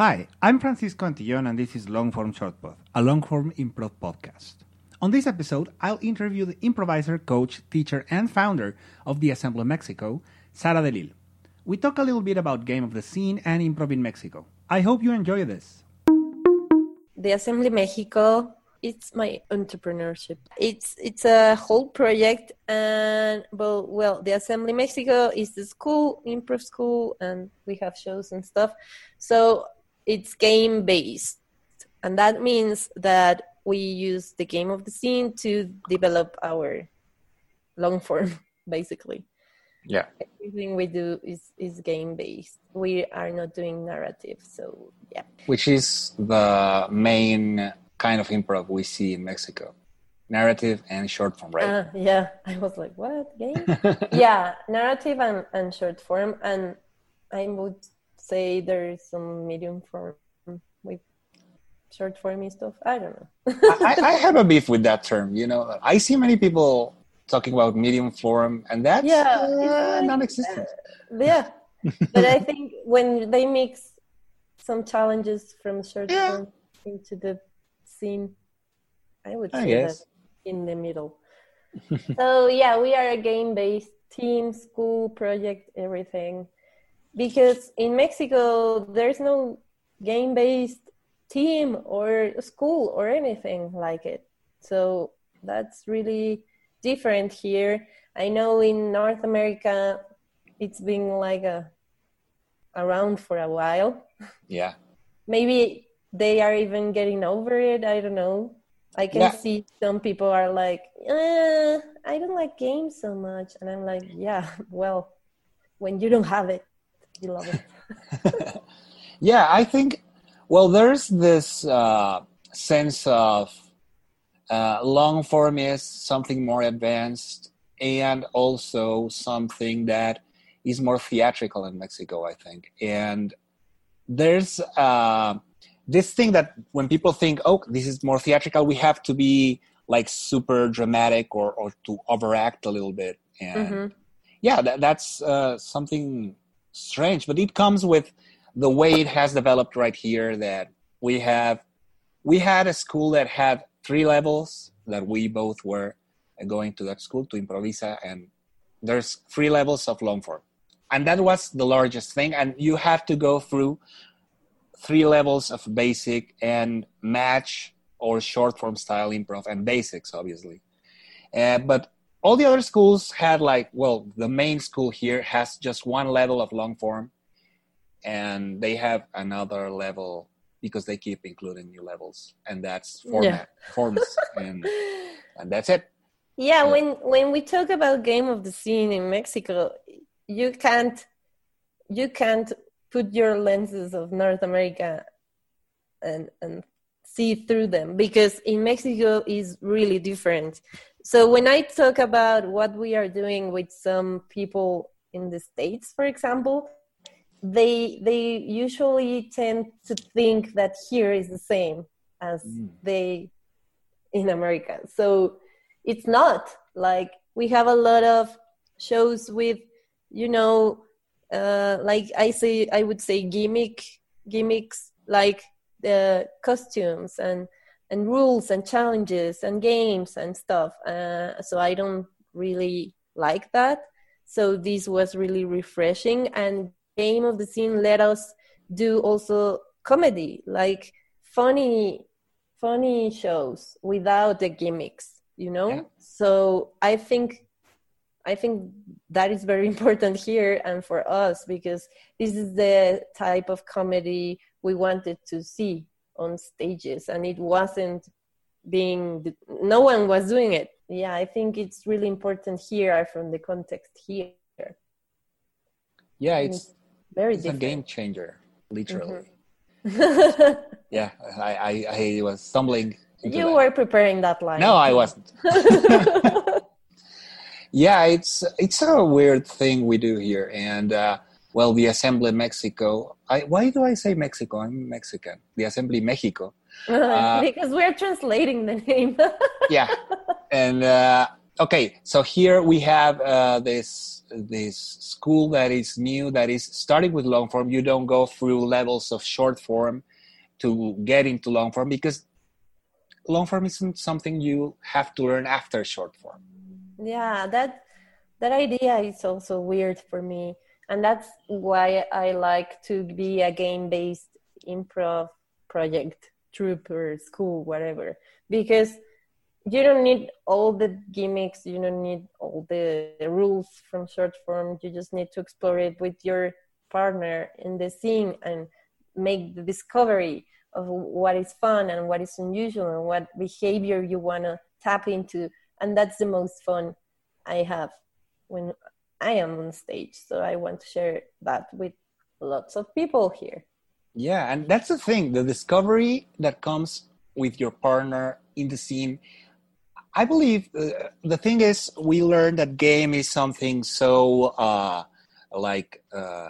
Hi, I'm Francisco Antillon, and this is Longform Shortpod, a longform improv podcast. On this episode, I'll interview the improviser, coach, teacher, and founder of the Assembly Mexico, Sara Delil. We talk a little bit about Game of the Scene and improv in Mexico. I hope you enjoy this. The Assembly Mexico it's my entrepreneurship. It's it's a whole project, and well, well, the Assembly Mexico is the school, improv school, and we have shows and stuff. So it's game based, and that means that we use the game of the scene to develop our long form, basically. Yeah. Everything we do is is game based. We are not doing narrative, so yeah. Which is the main kind of improv we see in Mexico narrative and short form, right? Uh, yeah, I was like, what game? yeah, narrative and, and short form. And I would say there's some medium form with short form stuff. I don't know. I, I, have a beef with that term. You know, I see many people talking about medium form, and that's yeah, uh, non existent. Uh, yeah. but I think when they mix some challenges from short yeah. form into the scene. I would say that in the middle. so yeah, we are a game-based team, school, project, everything. Because in Mexico, there's no game-based team or school or anything like it. So that's really different here. I know in North America, it's been like a around for a while. Yeah. Maybe they are even getting over it. I don't know. I can yeah. see some people are like, eh, I don't like games so much. And I'm like, yeah, well, when you don't have it, you love it. yeah, I think, well, there's this uh, sense of uh, long form is something more advanced and also something that is more theatrical in Mexico, I think. And there's, uh, this thing that when people think, oh, this is more theatrical, we have to be like super dramatic or, or to overact a little bit. And mm-hmm. yeah, that, that's uh, something strange, but it comes with the way it has developed right here that we have, we had a school that had three levels that we both were going to that school to Improvisa and there's three levels of long form and that was the largest thing and you have to go through three levels of basic and match or short form style improv and basics, obviously. Uh, but all the other schools had like, well, the main school here has just one level of long form, and they have another level because they keep including new levels, and that's format yeah. forms, and and that's it. Yeah, when when we talk about game of the scene in Mexico, you can't you can't put your lenses of North America and and see through them because in Mexico is really different. So when I talk about what we are doing with some people in the states, for example, they they usually tend to think that here is the same as mm. they in America. So it's not like we have a lot of shows with you know uh, like I say, I would say gimmick gimmicks like the costumes and and rules and challenges and games and stuff. Uh, so I don't really like that. So this was really refreshing. And Game of the Scene let us do also comedy, like funny, funny shows without the gimmicks. You know. Yeah. So I think I think that is very important here and for us because this is the type of comedy we wanted to see on stages and it wasn't being no one was doing it. Yeah i think it's really important here from the context here. Yeah it's, it's very it's a game changer literally. Mm-hmm. yeah I, I i was stumbling you that. were preparing that line. No i wasn't. Yeah, it's it's a weird thing we do here, and uh, well, the Assembly Mexico. I, why do I say Mexico? I'm Mexican. The Assembly Mexico. Uh, because we're translating the name. yeah, and uh, okay, so here we have uh, this this school that is new that is starting with long form. You don't go through levels of short form to get into long form because long form isn't something you have to learn after short form. Yeah, that that idea is also weird for me, and that's why I like to be a game-based improv project, troupe or school, whatever, because you don't need all the gimmicks you don't need all the rules from short form. You just need to explore it with your partner in the scene and make the discovery of what is fun and what is unusual and what behavior you want to tap into. And that's the most fun i have when i am on stage so i want to share that with lots of people here yeah and that's the thing the discovery that comes with your partner in the scene I believe uh, the thing is we learned that game is something so uh, like uh,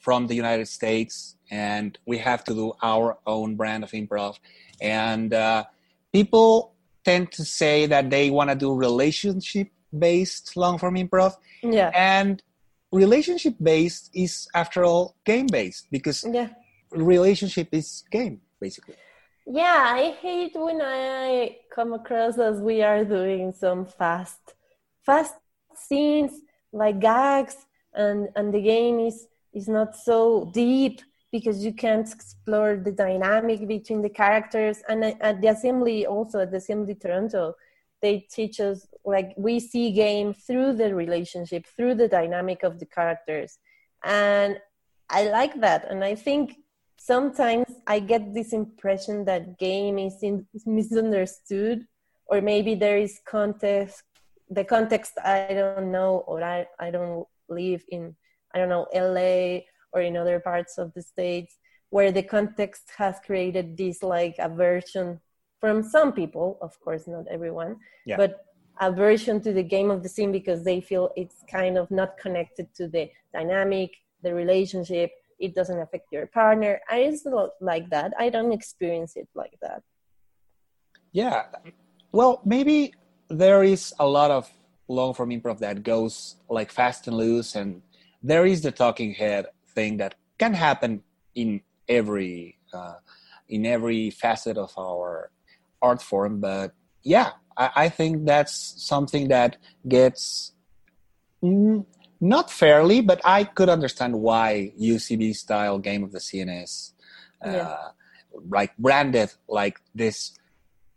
from the United States, and we have to do our own brand of improv. And uh, people tend to say that they want to do relationship based long form improv. Yeah. And relationship based is, after all, game based because yeah. relationship is game basically. Yeah, I hate when I come across as we are doing some fast, fast scenes like gags, and and the game is is not so deep because you can't explore the dynamic between the characters. And uh, at the assembly, also at the assembly Toronto, they teach us like we see game through the relationship, through the dynamic of the characters, and I like that. And I think sometimes I get this impression that game is, in, is misunderstood, or maybe there is context. The context I don't know, or I, I don't live in, I don't know, LA or in other parts of the states, where the context has created this like aversion from some people, of course, not everyone, yeah. but aversion to the game of the scene because they feel it's kind of not connected to the dynamic, the relationship, it doesn't affect your partner. And it's not like that. I don't experience it like that. Yeah. Well maybe there is a lot of long form improv that goes like fast and loose and there is the talking head thing that can happen in every uh, in every facet of our art form but yeah I, I think that's something that gets mm, not fairly, but I could understand why UCB style game of the scenes, uh, yeah. like branded like this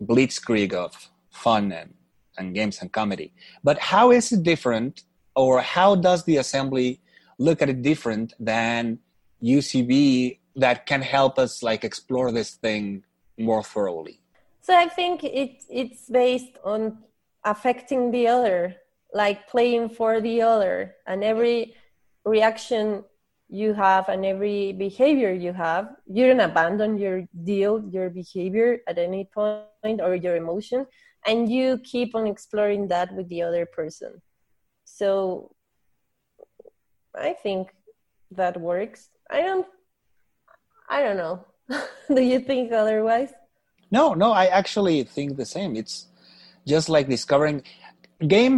blitzkrieg of fun and, and games and comedy. But how is it different, or how does the assembly look at it different than UCB that can help us like explore this thing more thoroughly? So I think it it's based on affecting the other like playing for the other and every reaction you have and every behavior you have you don't abandon your deal your behavior at any point or your emotion and you keep on exploring that with the other person. So i think that works. I don't i don't know. Do you think otherwise no no i actually think the same it's just like discovering game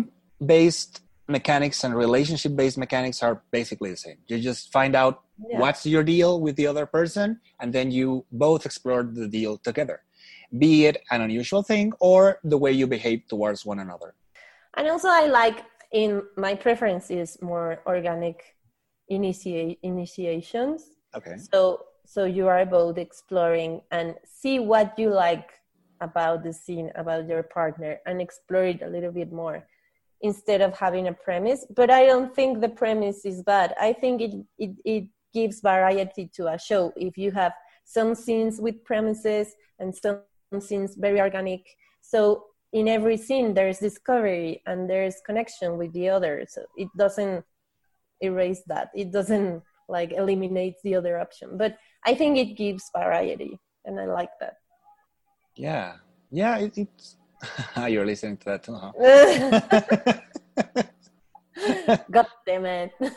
based mechanics and relationship based mechanics are basically the same. You just find out yeah. what's your deal with the other person, and then you both explore the deal together, be it an unusual thing or the way you behave towards one another. And also, I like in my preference is more organic initiate initiations. Okay. So so you are both exploring and see what you like about the scene about your partner and explore it a little bit more instead of having a premise. But I don't think the premise is bad. I think it, it, it gives variety to a show. If you have some scenes with premises and some scenes very organic. So in every scene there's discovery and there's connection with the other. So it doesn't erase that. It doesn't like eliminate the other option. But I think it gives variety and I like that. Yeah. Yeah, it, it's You're listening to that too, huh? God damn it.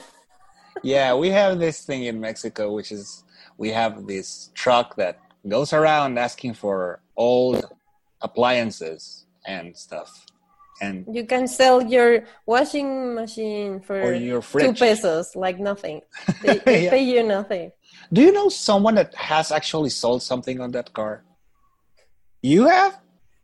yeah, we have this thing in Mexico, which is we have this truck that goes around asking for old appliances and stuff. And You can sell your washing machine for two pesos, like nothing. They, they Yeah. pay you nothing. do you know someone that has actually sold something on that car? You have?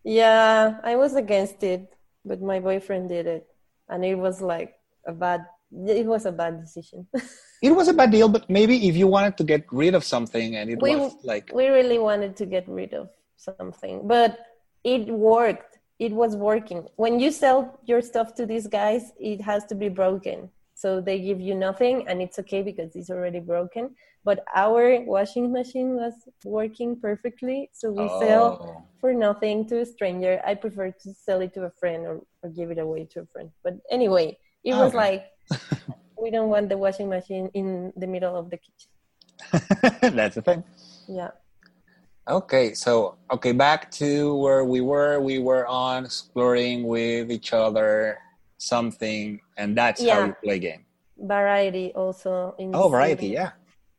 Yeah, I was against it, but my boyfriend did it, and it was like a bad. It was a bad decision. It was a bad deal, but maybe if you wanted to get rid of something and it We- was like we really wanted to get rid of something, but it worked. It was working. When you sell your stuff to these guys, it has to be broken. So they give you nothing, and it's okay because it's already broken. But our washing machine was working perfectly, so we sell Oh. for nothing to a stranger. I prefer to sell it to a friend or, or give it away to a friend. But anyway, it was like we don't want the washing machine in the middle of the kitchen. That's the thing. Yeah. Okay, so okay, back to where we were. We were on exploring with each other something, and that's how Yeah. you play game. Variety also in Oh, variety, same- yeah.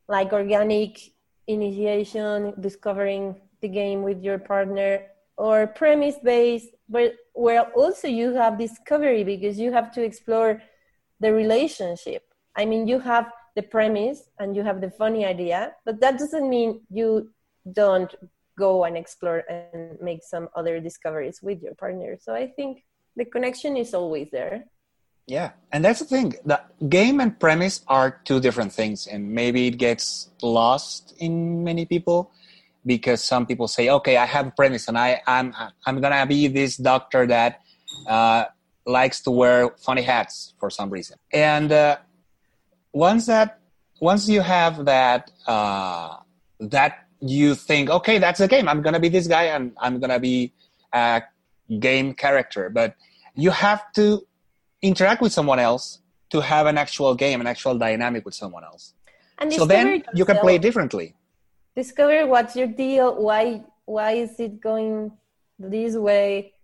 like organic initiation, discovering the game with your partner, or premise based, but where also you have discovery because you have to explore the relationship. I mean, you have the premise and you have the funny idea, but that doesn't mean you don't go and explore and make some other discoveries with your partner. So I think the connection is always there. Yeah, and that's the thing. The game and premise are two different things, and maybe it gets lost in many people because some people say, "Okay, I have a premise, and I, I'm I'm gonna be this doctor that uh, likes to wear funny hats for some reason." And uh, once that once you have that uh, that you think, "Okay, that's the game. I'm gonna be this guy, and I'm gonna be a game character," but you have to interact with someone else to have an actual game, an actual dynamic with someone else. And So then discover you can play differently. discover what's your deal. Why why is it going this way?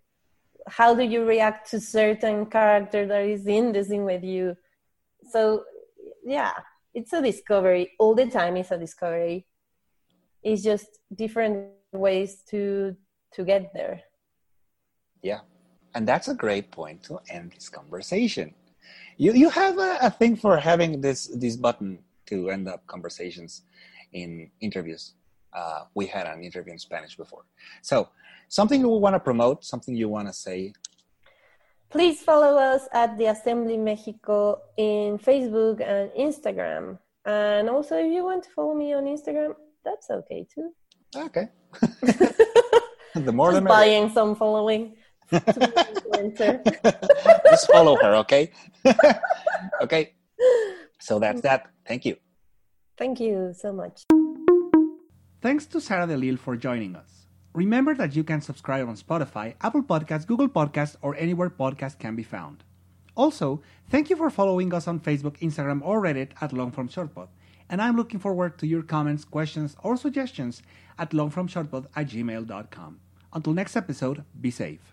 How do you react to certain character that is in the scene with you? So yeah it's a discovery. All the time it's a discovery it's just different ways to to get there Yeah. And that's a great point to end this conversation. You you have a, a thing for having this this button to end up conversations in interviews. Uh, we had an interview in Spanish before. So something you want to promote, something you want to say. please follow us at the assembly mexico in facebook and instagram and also if you want to follow me on instagram that's okay too Okay. the more the just merrier. buying some following to be influencer. Just follow her, okay? okay. So that's that. Thank you. Thank you so much. Thanks to Sarah DeLille for joining us. Remember that you can subscribe on Spotify, Apple Podcasts, Google Podcasts, or anywhere podcasts can be found. Also, thank you for following us on Facebook, Instagram, or Reddit at Longform Shortpod. And I'm looking forward to your comments, questions, or suggestions at longformshortpod at gmail.com. Until next episode, be safe.